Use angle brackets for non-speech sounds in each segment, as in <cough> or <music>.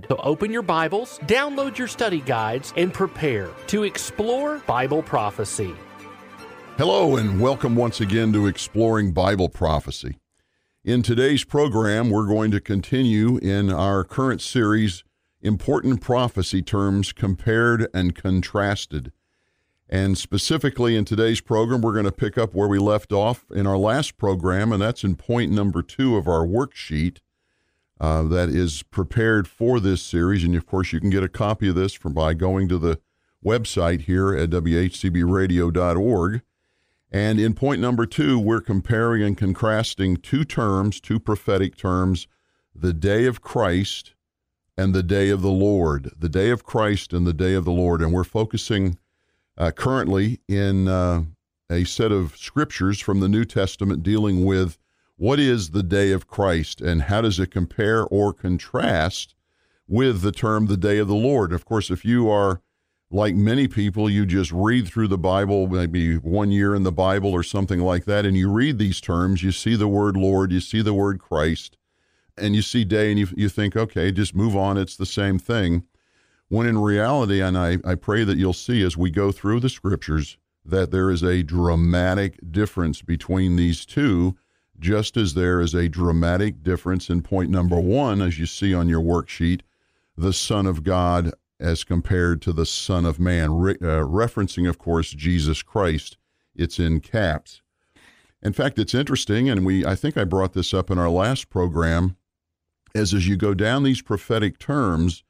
guide. So open your Bibles, download your study guides, and prepare to explore Bible prophecy. Hello, and welcome once again to Exploring Bible Prophecy. In today's program, we're going to continue in our current series, Important Prophecy Terms Compared and Contrasted. And specifically in today's program, we're going to pick up where we left off in our last program, and that's in point number two of our worksheet uh, that is prepared for this series. And of course, you can get a copy of this from by going to the website here at whcbradio.org. And in point number two, we're comparing and contrasting two terms, two prophetic terms, the day of Christ and the day of the Lord. The day of Christ and the day of the Lord. And we're focusing uh, currently in uh, a set of scriptures from the New Testament dealing with what is the day of Christ and how does it compare or contrast with the term the day of the Lord? Of course, if you are like many people, you just read through the Bible, maybe one year in the Bible or something like that, and you read these terms, you see the word Lord, you see the word Christ, and you see day, and you, you think, okay, just move on, it's the same thing. When in reality, and I, I pray that you'll see as we go through the scriptures, that there is a dramatic difference between these two just as there is a dramatic difference in point number one, as you see on your worksheet, the Son of God as compared to the Son of Man, re- uh, referencing, of course, Jesus Christ. It's in caps. In fact, it's interesting, and we I think I brought this up in our last program, as as you go down these prophetic terms,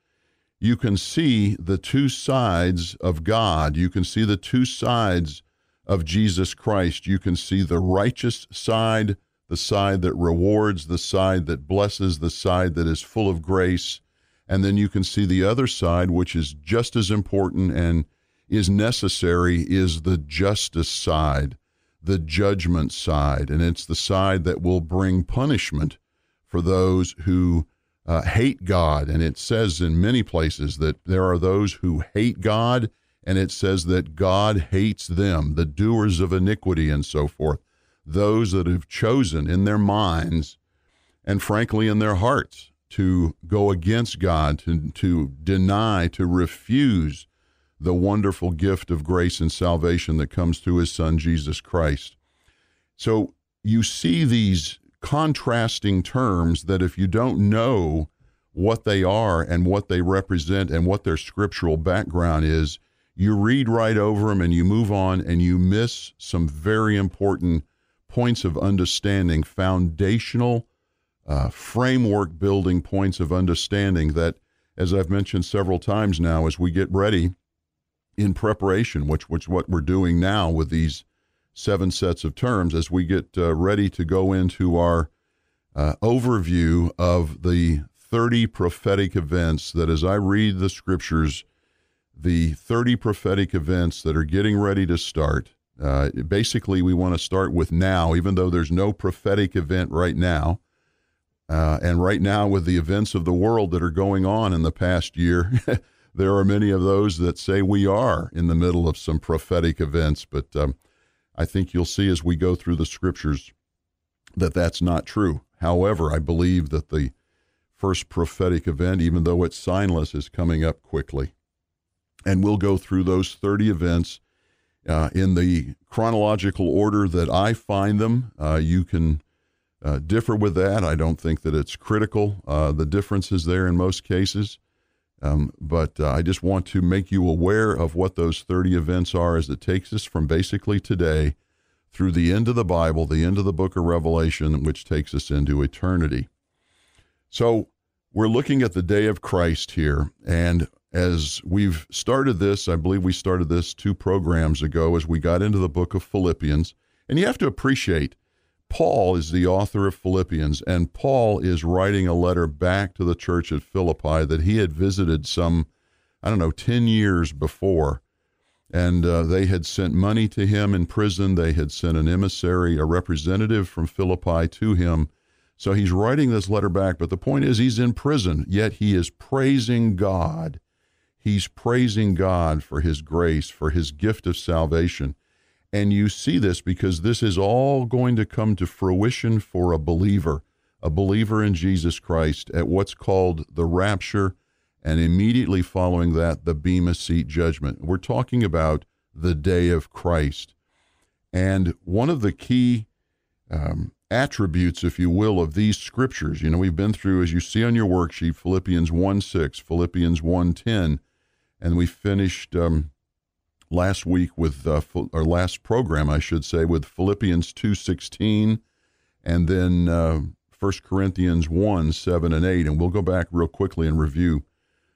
you can see the two sides of God. You can see the two sides of Jesus Christ. You can see the righteous side the side that rewards, the side that blesses, the side that is full of grace. And then you can see the other side, which is just as important and is necessary, is the justice side, the judgment side. And it's the side that will bring punishment for those who uh, hate God. And it says in many places that there are those who hate God, and it says that God hates them, the doers of iniquity, and so forth those that have chosen in their minds and frankly in their hearts to go against God, to, to deny, to refuse the wonderful gift of grace and salvation that comes through his son, Jesus Christ. So you see these contrasting terms that if you don't know what they are and what they represent and what their scriptural background is, you read right over them and you move on and you miss some very important points of understanding, foundational uh, framework building points of understanding that, as I've mentioned several times now, as we get ready in preparation, which which what we're doing now with these seven sets of terms, as we get uh, ready to go into our uh, overview of the 30 prophetic events that, as I read the scriptures, the 30 prophetic events that are getting ready to start uh, basically, we want to start with now, even though there's no prophetic event right now. Uh, and right now, with the events of the world that are going on in the past year, <laughs> there are many of those that say we are in the middle of some prophetic events. But um, I think you'll see as we go through the scriptures that that's not true. However, I believe that the first prophetic event, even though it's signless, is coming up quickly. And we'll go through those 30 events uh, in the chronological order that I find them. Uh, you can uh, differ with that. I don't think that it's critical. Uh, the difference is there in most cases. Um, but uh, I just want to make you aware of what those 30 events are as it takes us from basically today through the end of the Bible, the end of the book of Revelation, which takes us into eternity. So we're looking at the day of Christ here, and as we've started this, I believe we started this two programs ago as we got into the book of Philippians. And you have to appreciate Paul is the author of Philippians, and Paul is writing a letter back to the church at Philippi that he had visited some, I don't know, 10 years before. And uh, they had sent money to him in prison. They had sent an emissary, a representative from Philippi to him. So he's writing this letter back. But the point is, he's in prison, yet he is praising God. He's praising God for his grace, for his gift of salvation. And you see this because this is all going to come to fruition for a believer, a believer in Jesus Christ at what's called the rapture, and immediately following that, the Bema Seat judgment. We're talking about the day of Christ. And one of the key um, attributes, if you will, of these scriptures, you know, we've been through, as you see on your worksheet, Philippians 1 6, Philippians 1 10, and we finished um, last week with uh, or last program I should say with Philippians 2:16 and then uh, 1 Corinthians 1 7 and 8 and we'll go back real quickly and review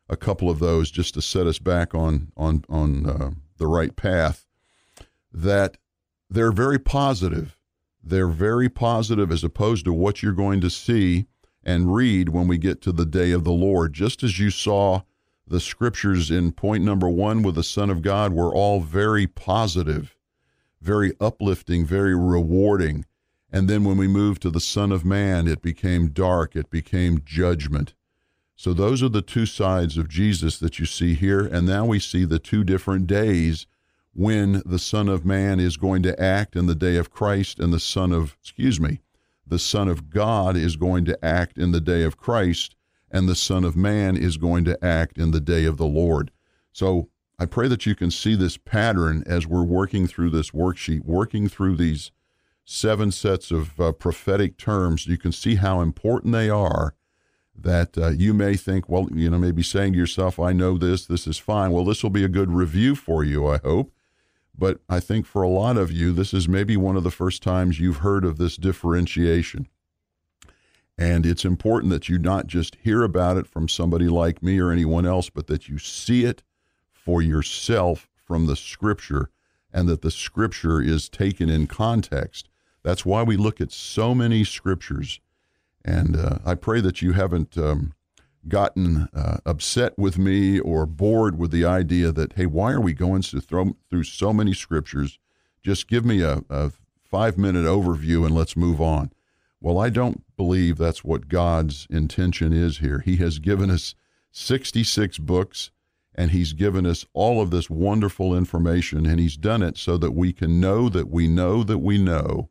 a couple of those just to set us back on on on uh, the right path. That they're very positive. They're very positive as opposed to what you're going to see and read when we get to the day of the Lord. Just as you saw the scriptures in point number one with the Son of God were all very positive, very uplifting, very rewarding. And then when we moved to the Son of Man, it became dark, it became judgment. So those are the two sides of Jesus that you see here. And now we see the two different days when the Son of Man is going to act in the day of Christ and the Son of, excuse me, the Son of God is going to act in the day of Christ and the Son of Man is going to act in the day of the Lord. So I pray that you can see this pattern as we're working through this worksheet, working through these seven sets of uh, prophetic terms. You can see how important they are. That uh, you may think, well, you know, maybe saying to yourself, I know this, this is fine. Well, this will be a good review for you, I hope. But I think for a lot of you, this is maybe one of the first times you've heard of this differentiation. And it's important that you not just hear about it from somebody like me or anyone else, but that you see it for yourself from the scripture and that the scripture is taken in context. That's why we look at so many scriptures. And uh, I pray that you haven't um, gotten uh, upset with me or bored with the idea that, hey, why are we going throw through so many scriptures? Just give me a, a five minute overview and let's move on. Well, I don't believe that's what God's intention is here. He has given us 66 books and He's given us all of this wonderful information, and He's done it so that we can know that we know that we know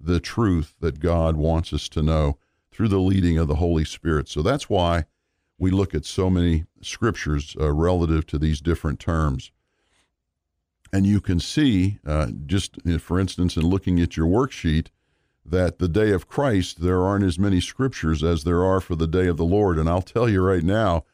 the truth that God wants us to know through the leading of the Holy Spirit. So that's why we look at so many scriptures uh, relative to these different terms. And you can see, uh, just for instance, in looking at your worksheet, that the day of Christ, there aren't as many scriptures as there are for the day of the Lord. And I'll tell you right now,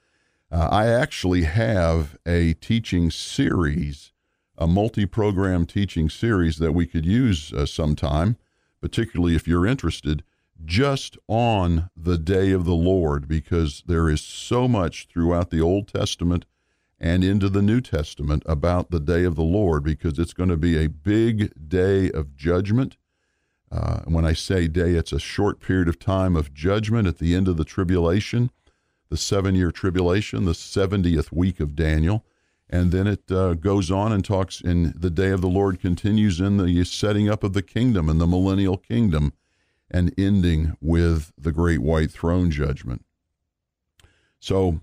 uh, I actually have a teaching series, a multi program teaching series that we could use uh, sometime, particularly if you're interested, just on the day of the Lord, because there is so much throughout the Old Testament and into the New Testament about the day of the Lord, because it's going to be a big day of judgment uh, when I say day, it's a short period of time of judgment at the end of the tribulation, the seven year tribulation, the 70th week of Daniel. And then it uh, goes on and talks, and the day of the Lord continues in the setting up of the kingdom and the millennial kingdom, and ending with the great white throne judgment. So,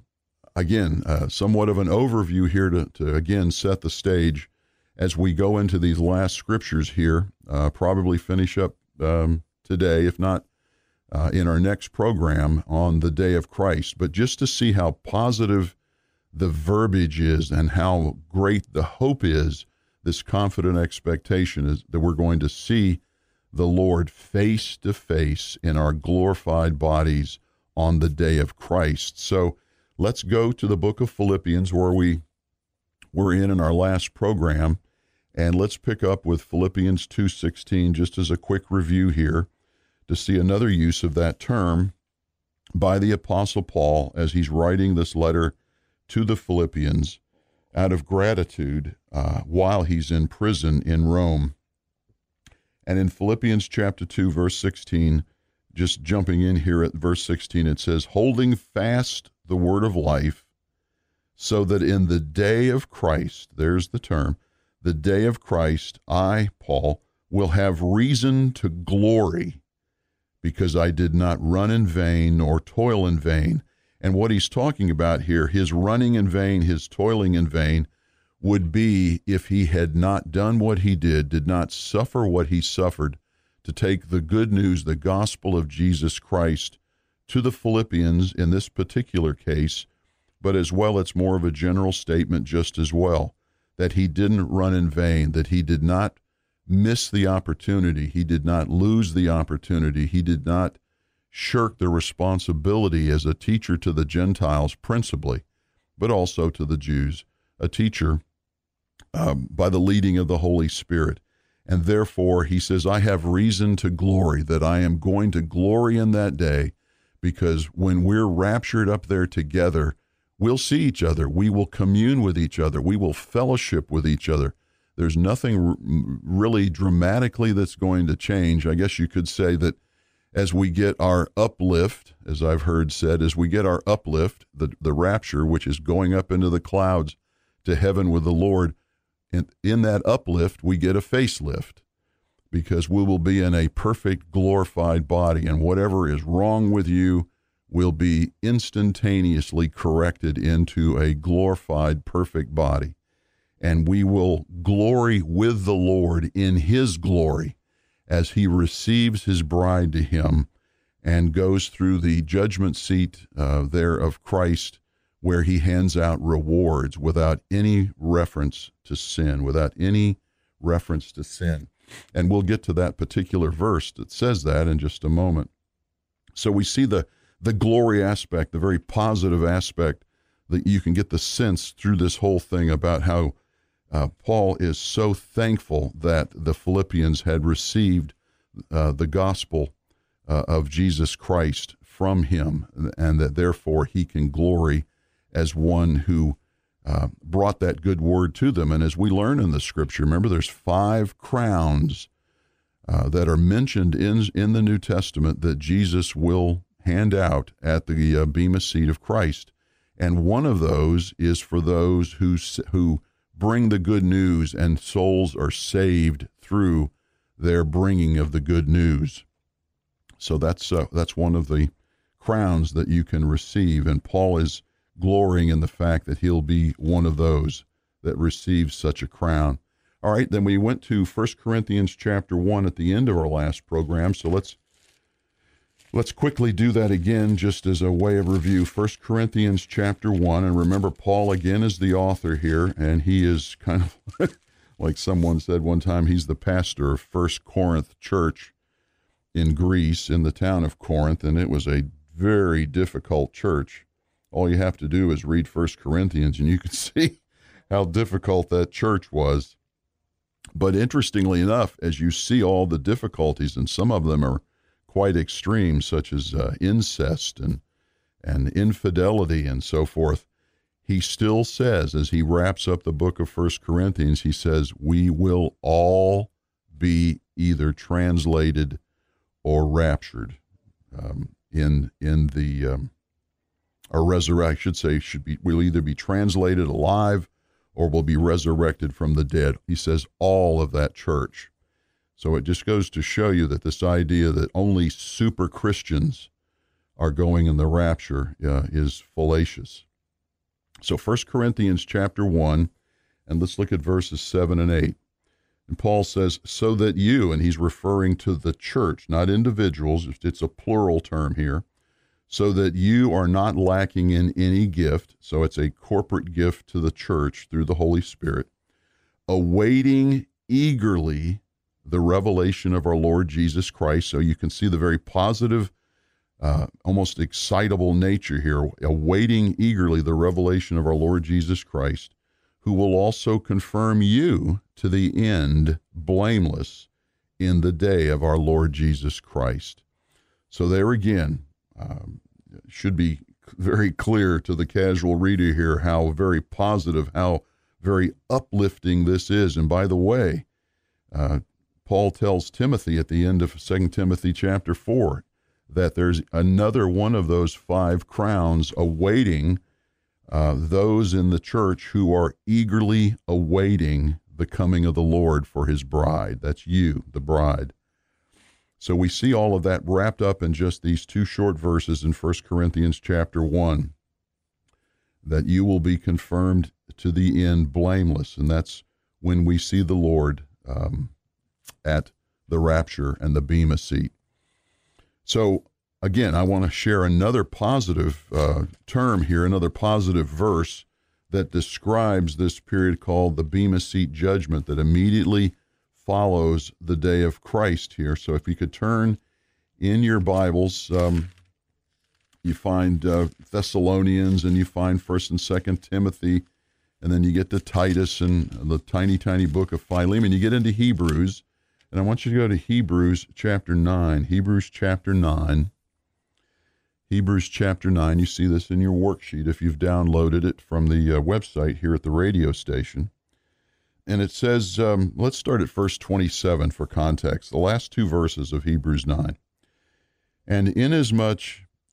again, uh, somewhat of an overview here to, to again set the stage as we go into these last scriptures here, uh, probably finish up um, today, if not uh, in our next program on the day of Christ, but just to see how positive the verbiage is and how great the hope is, this confident expectation is that we're going to see the Lord face to face in our glorified bodies on the day of Christ. So let's go to the book of Philippians where we were in in our last program and let's pick up with Philippians 2:16 just as a quick review here to see another use of that term by the apostle Paul as he's writing this letter to the Philippians out of gratitude uh, while he's in prison in Rome. And in Philippians chapter 2, verse 16, just jumping in here at verse 16, it says, Holding fast the word of life, so that in the day of Christ, there's the term, the day of Christ, I, Paul, will have reason to glory because I did not run in vain nor toil in vain. And what he's talking about here, his running in vain, his toiling in vain, would be if he had not done what he did, did not suffer what he suffered to take the good news, the gospel of Jesus Christ to the Philippians in this particular case, but as well, it's more of a general statement just as well that he didn't run in vain, that he did not miss the opportunity, he did not lose the opportunity, he did not shirk the responsibility as a teacher to the Gentiles principally, but also to the Jews, a teacher um, by the leading of the Holy Spirit. And therefore, he says, I have reason to glory, that I am going to glory in that day, because when we're raptured up there together, we'll see each other. We will commune with each other. We will fellowship with each other. There's nothing r- really dramatically that's going to change. I guess you could say that as we get our uplift, as I've heard said, as we get our uplift, the, the rapture, which is going up into the clouds to heaven with the Lord, in, in that uplift, we get a facelift because we will be in a perfect glorified body, and whatever is wrong with you will be instantaneously corrected into a glorified, perfect body. And we will glory with the Lord in His glory as He receives His bride to Him and goes through the judgment seat uh, there of Christ where he hands out rewards without any reference to sin, without any reference to sin. And we'll get to that particular verse that says that in just a moment. So we see the, the glory aspect, the very positive aspect that you can get the sense through this whole thing about how uh, Paul is so thankful that the Philippians had received uh, the gospel uh, of Jesus Christ from him, and that therefore he can glory as one who uh, brought that good word to them. And as we learn in the scripture, remember there's five crowns uh, that are mentioned in, in the New Testament that Jesus will hand out at the uh, Bema seat of Christ. And one of those is for those who, who bring the good news and souls are saved through their bringing of the good news. So that's, uh, that's one of the crowns that you can receive. And Paul is glorying in the fact that he'll be one of those that receives such a crown. All right, then we went to 1 Corinthians chapter 1 at the end of our last program, so let's let's quickly do that again just as a way of review. 1 Corinthians chapter 1 and remember Paul again is the author here and he is kind of <laughs> like someone said one time he's the pastor of First Corinth Church in Greece in the town of Corinth and it was a very difficult church all you have to do is read First Corinthians, and you can <laughs> see how difficult that church was. But interestingly enough, as you see all the difficulties, and some of them are quite extreme, such as uh, incest and and infidelity and so forth, he still says, as he wraps up the book of First Corinthians, he says, "We will all be either translated or raptured um, in in the um, or resurrect, I should say, should be will either be translated alive or will be resurrected from the dead. He says all of that church. So it just goes to show you that this idea that only super Christians are going in the rapture uh, is fallacious. So 1 Corinthians chapter 1, and let's look at verses 7 and 8. And Paul says, so that you, and he's referring to the church, not individuals, it's a plural term here so that you are not lacking in any gift. So it's a corporate gift to the church through the Holy Spirit, awaiting eagerly the revelation of our Lord Jesus Christ. So you can see the very positive, uh, almost excitable nature here, awaiting eagerly the revelation of our Lord Jesus Christ, who will also confirm you to the end blameless in the day of our Lord Jesus Christ. So there again, um, should be very clear to the casual reader here how very positive, how very uplifting this is. And by the way, uh, Paul tells Timothy at the end of 2 Timothy chapter 4 that there's another one of those five crowns awaiting uh, those in the church who are eagerly awaiting the coming of the Lord for his bride. That's you, the bride. So we see all of that wrapped up in just these two short verses in 1 Corinthians chapter 1 that you will be confirmed to the end blameless. And that's when we see the Lord um, at the rapture and the Bema seat. So, again, I want to share another positive uh, term here, another positive verse that describes this period called the Bema Seat judgment that immediately follows the day of Christ here. So, if you could turn in your Bibles, um, you find uh, Thessalonians and you find First and Second Timothy, and then you get to Titus and the tiny, tiny book of Philemon. You get into Hebrews, and I want you to go to Hebrews chapter 9. Hebrews chapter 9. Hebrews chapter 9. You see this in your worksheet if you've downloaded it from the uh, website here at the radio station. And it says, um, let's start at verse 27 for context, the last two verses of Hebrews 9. And inasmuch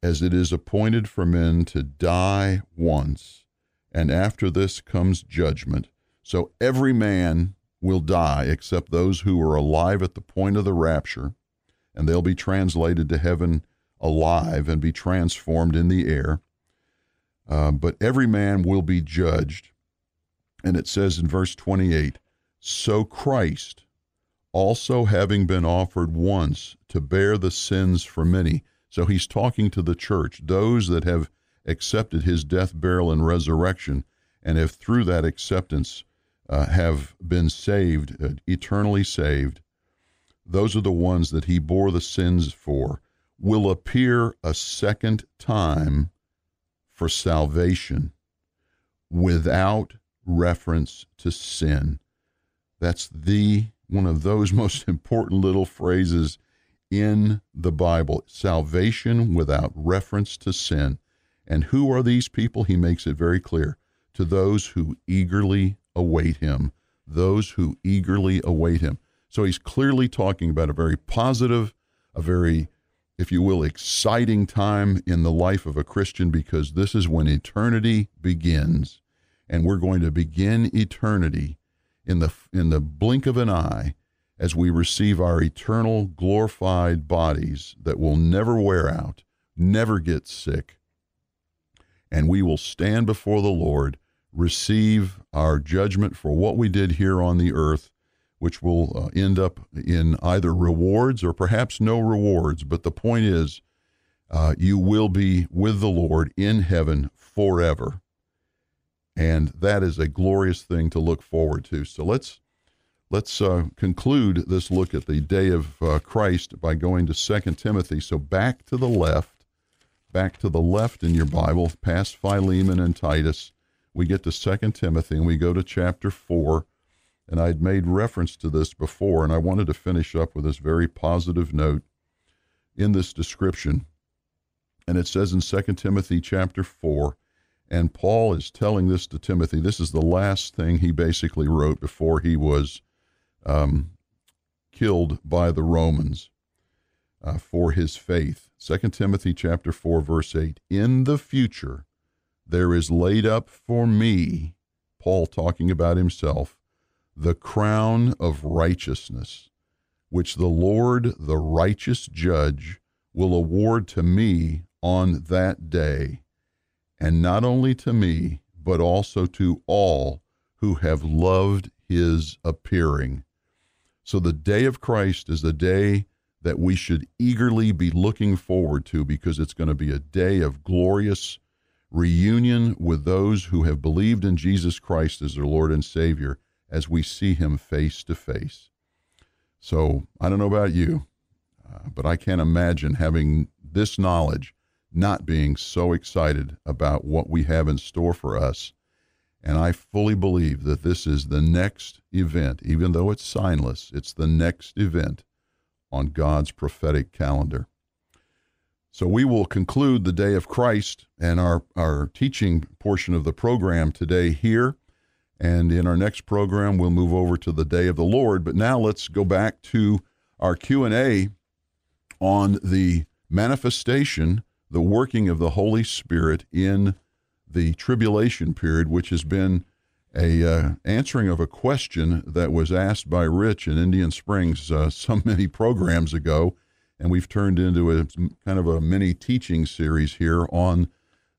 as it is appointed for men to die once, and after this comes judgment, so every man will die except those who are alive at the point of the rapture, and they'll be translated to heaven alive and be transformed in the air. Uh, but every man will be judged. And it says in verse 28 So Christ, also having been offered once to bear the sins for many. So he's talking to the church, those that have accepted his death, burial, and resurrection, and have through that acceptance uh, have been saved, uh, eternally saved, those are the ones that he bore the sins for, will appear a second time for salvation without reference to sin. That's the one of those <laughs> most important little phrases in the Bible salvation without reference to sin. And who are these people? He makes it very clear to those who eagerly await him, those who eagerly await him. So he's clearly talking about a very positive, a very, if you will, exciting time in the life of a Christian because this is when eternity begins. And we're going to begin eternity in the, in the blink of an eye as we receive our eternal glorified bodies that will never wear out, never get sick. And we will stand before the Lord receive our judgment for what we did here on the earth, which will uh, end up in either rewards or perhaps no rewards. But the point is, uh, you will be with the Lord in heaven forever. And that is a glorious thing to look forward to. So let's let's uh, conclude this look at the day of uh, Christ by going to Second Timothy. So back to the left, back to the left in your Bible, past Philemon and Titus we get to Second Timothy and we go to chapter 4. And I'd made reference to this before, and I wanted to finish up with this very positive note in this description. And it says in Second Timothy chapter 4, and Paul is telling this to Timothy. This is the last thing he basically wrote before he was um, killed by the Romans uh, for his faith. Second Timothy chapter 4, verse 8. In the future, there is laid up for me, Paul talking about himself, the crown of righteousness, which the Lord, the righteous judge, will award to me on that day, and not only to me, but also to all who have loved his appearing. So the day of Christ is the day that we should eagerly be looking forward to because it's going to be a day of glorious reunion with those who have believed in Jesus Christ as their Lord and Savior as we see Him face to face. So I don't know about you, uh, but I can't imagine having this knowledge not being so excited about what we have in store for us. And I fully believe that this is the next event, even though it's signless, it's the next event on God's prophetic calendar. So we will conclude the day of Christ and our, our teaching portion of the program today here. And in our next program, we'll move over to the day of the Lord. But now let's go back to our Q&A on the manifestation, the working of the Holy Spirit in the tribulation period, which has been a uh, answering of a question that was asked by Rich in Indian Springs uh, <laughs> so many programs ago, and we've turned into a kind of a mini teaching series here on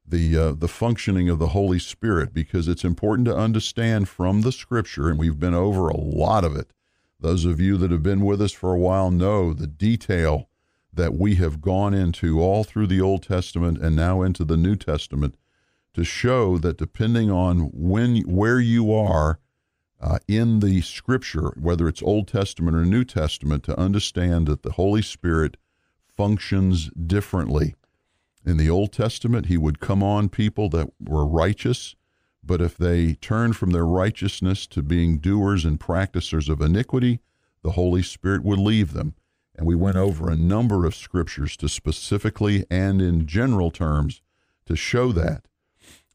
the uh, the functioning of the Holy Spirit because it's important to understand from the Scripture, and we've been over a lot of it. Those of you that have been with us for a while know the detail that we have gone into all through the Old Testament and now into the New Testament to show that depending on when where you are uh, in the Scripture, whether it's Old Testament or New Testament, to understand that the Holy Spirit functions differently. In the Old Testament, He would come on people that were righteous, but if they turned from their righteousness to being doers and practicers of iniquity, the Holy Spirit would leave them. And we went over a number of scriptures to specifically and in general terms to show that.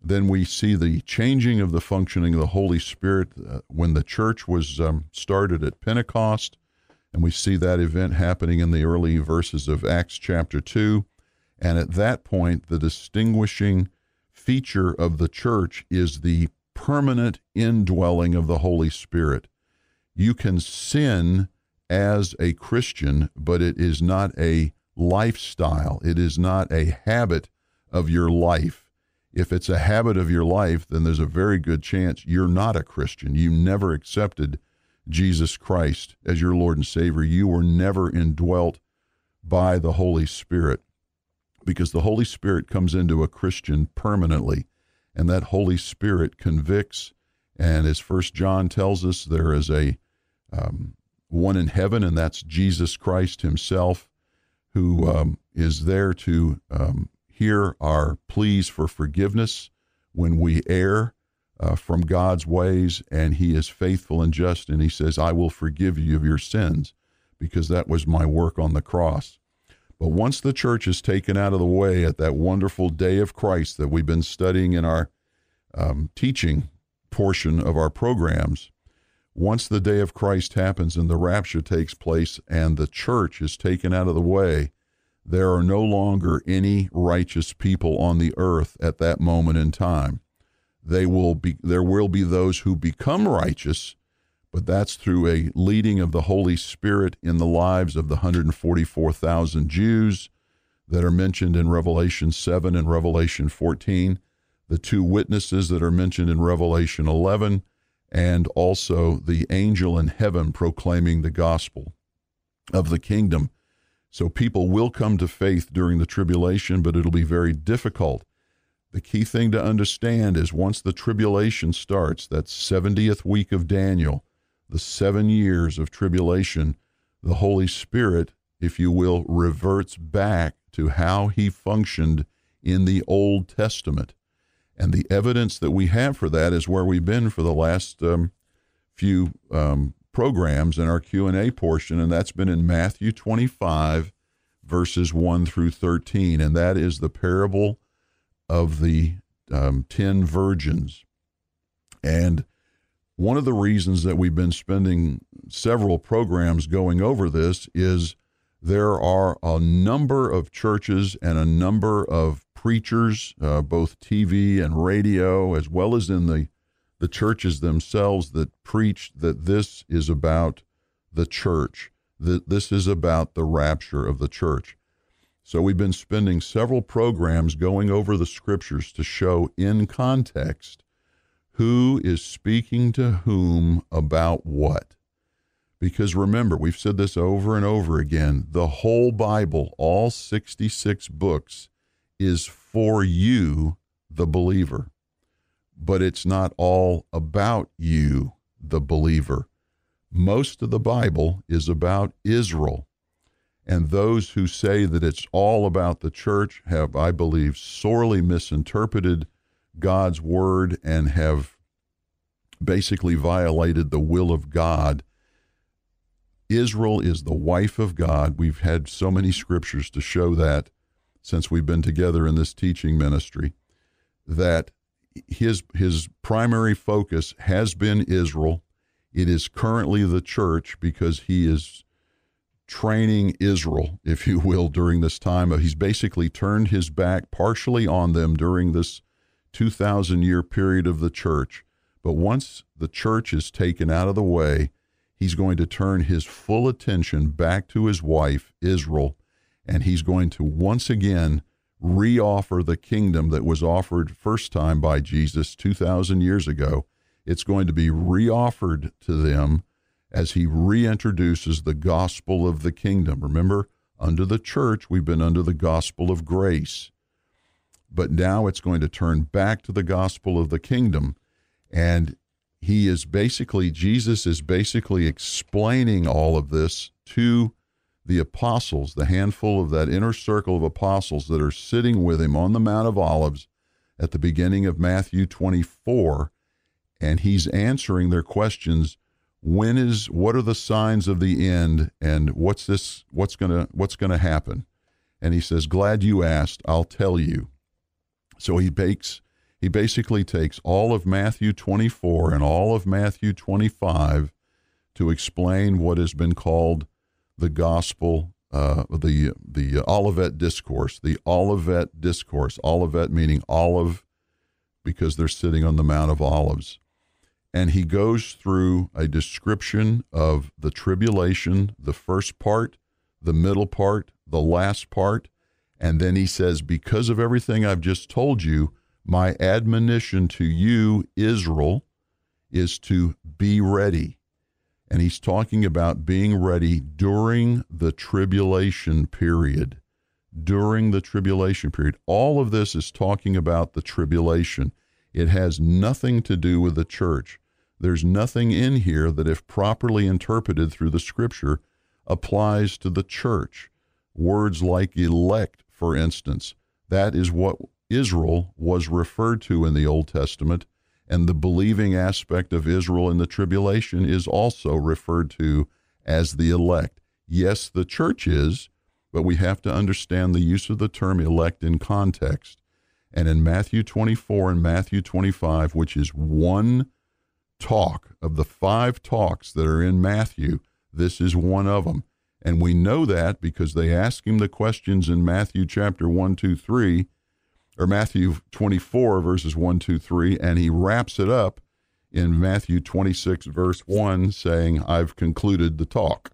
Then we see the changing of the functioning of the Holy Spirit uh, when the church was um, started at Pentecost. And we see that event happening in the early verses of Acts chapter 2. And at that point, the distinguishing feature of the church is the permanent indwelling of the Holy Spirit. You can sin as a Christian, but it is not a lifestyle. It is not a habit of your life. If it's a habit of your life, then there's a very good chance you're not a Christian. You never accepted Jesus Christ as your Lord and Savior. You were never indwelt by the Holy Spirit because the Holy Spirit comes into a Christian permanently, and that Holy Spirit convicts. And as First John tells us, there is a um, one in heaven, and that's Jesus Christ Himself, who um, is there to um, hear our pleas for forgiveness when we err uh, from God's ways, and He is faithful and just, and He says, I will forgive you of your sins, because that was my work on the cross. But once the church is taken out of the way at that wonderful day of Christ that we've been studying in our um, teaching portion of our programs, once the day of Christ happens and the rapture takes place and the church is taken out of the way, there are no longer any righteous people on the earth at that moment in time. They will be there will be those who become righteous, but that's through a leading of the Holy Spirit in the lives of the 144,000 Jews that are mentioned in Revelation 7 and Revelation 14, the two witnesses that are mentioned in Revelation 11, and also the angel in heaven proclaiming the gospel of the kingdom. So people will come to faith during the tribulation, but it'll be very difficult. The key thing to understand is once the tribulation starts, that 70th week of Daniel, the seven years of tribulation, the Holy Spirit, if you will, reverts back to how he functioned in the Old Testament. And the evidence that we have for that is where we've been for the last um, few um, programs in our Q&A portion, and that's been in Matthew 25, verses 1 through 13. And that is the parable of the um, 10 virgins. And one of the reasons that we've been spending several programs going over this is there are a number of churches and a number of preachers, uh, both TV and radio, as well as in the the churches themselves that preach that this is about the church, that this is about the rapture of the church. So we've been spending several programs going over the scriptures to show in context who is speaking to whom about what. Because remember, we've said this over and over again the whole Bible, all 66 books, is for you, the believer. But it's not all about you, the believer. Most of the Bible is about Israel. And those who say that it's all about the church have, I believe, sorely misinterpreted God's word and have basically violated the will of God. Israel is the wife of God. We've had so many scriptures to show that since we've been together in this teaching ministry, that his his primary focus has been Israel. It is currently the church because he is training Israel, if you will, during this time. He's basically turned his back partially on them during this 2,000 year period of the church. But once the church is taken out of the way, he's going to turn his full attention back to his wife, Israel, and he's going to once again reoffer the kingdom that was offered first time by Jesus 2,000 years ago. It's going to be reoffered to them as he reintroduces the gospel of the kingdom. Remember, under the church, we've been under the gospel of grace. But now it's going to turn back to the gospel of the kingdom. And he is basically, Jesus is basically explaining all of this to the apostles, the handful of that inner circle of apostles that are sitting with him on the Mount of Olives at the beginning of Matthew 24. And he's answering their questions when is what are the signs of the end and what's this what's going to what's going to happen and he says glad you asked i'll tell you so he bakes he basically takes all of matthew 24 and all of matthew 25 to explain what has been called the gospel uh, the the olivet discourse the olivet discourse olivet meaning olive because they're sitting on the mount of olives and he goes through a description of the tribulation, the first part, the middle part, the last part, and then he says, Because of everything I've just told you, my admonition to you, Israel, is to be ready. And he's talking about being ready during the tribulation period. During the tribulation period. All of this is talking about the tribulation. It has nothing to do with the church. There's nothing in here that, if properly interpreted through the scripture, applies to the church. Words like elect, for instance, that is what Israel was referred to in the Old Testament, and the believing aspect of Israel in the tribulation is also referred to as the elect. Yes, the church is, but we have to understand the use of the term elect in context. And in Matthew 24 and Matthew 25, which is one talk of the five talks that are in Matthew, this is one of them. And we know that because they ask him the questions in Matthew chapter 1, 2, 3, or Matthew 24, verses 1, 2, 3, and he wraps it up in Matthew 26, verse 1, saying, I've concluded the talk.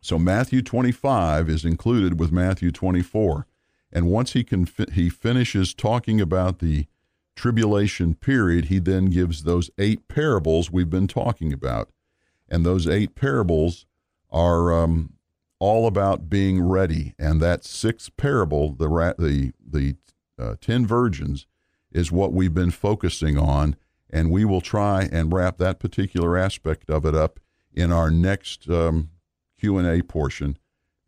So Matthew 25 is included with Matthew 24. And once he, can fi- he finishes talking about the tribulation period, he then gives those eight parables we've been talking about. And those eight parables are um, all about being ready. And that sixth parable, the, the, the uh, 10 virgins, is what we've been focusing on. And we will try and wrap that particular aspect of it up in our next um, Q&A portion.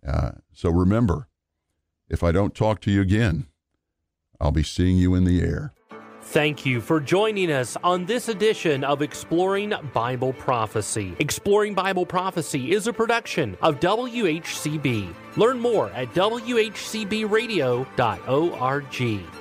Uh, so remember, if I don't talk to you again, I'll be seeing you in the air. Thank you for joining us on this edition of Exploring Bible Prophecy. Exploring Bible Prophecy is a production of WHCB. Learn more at WHCBradio.org.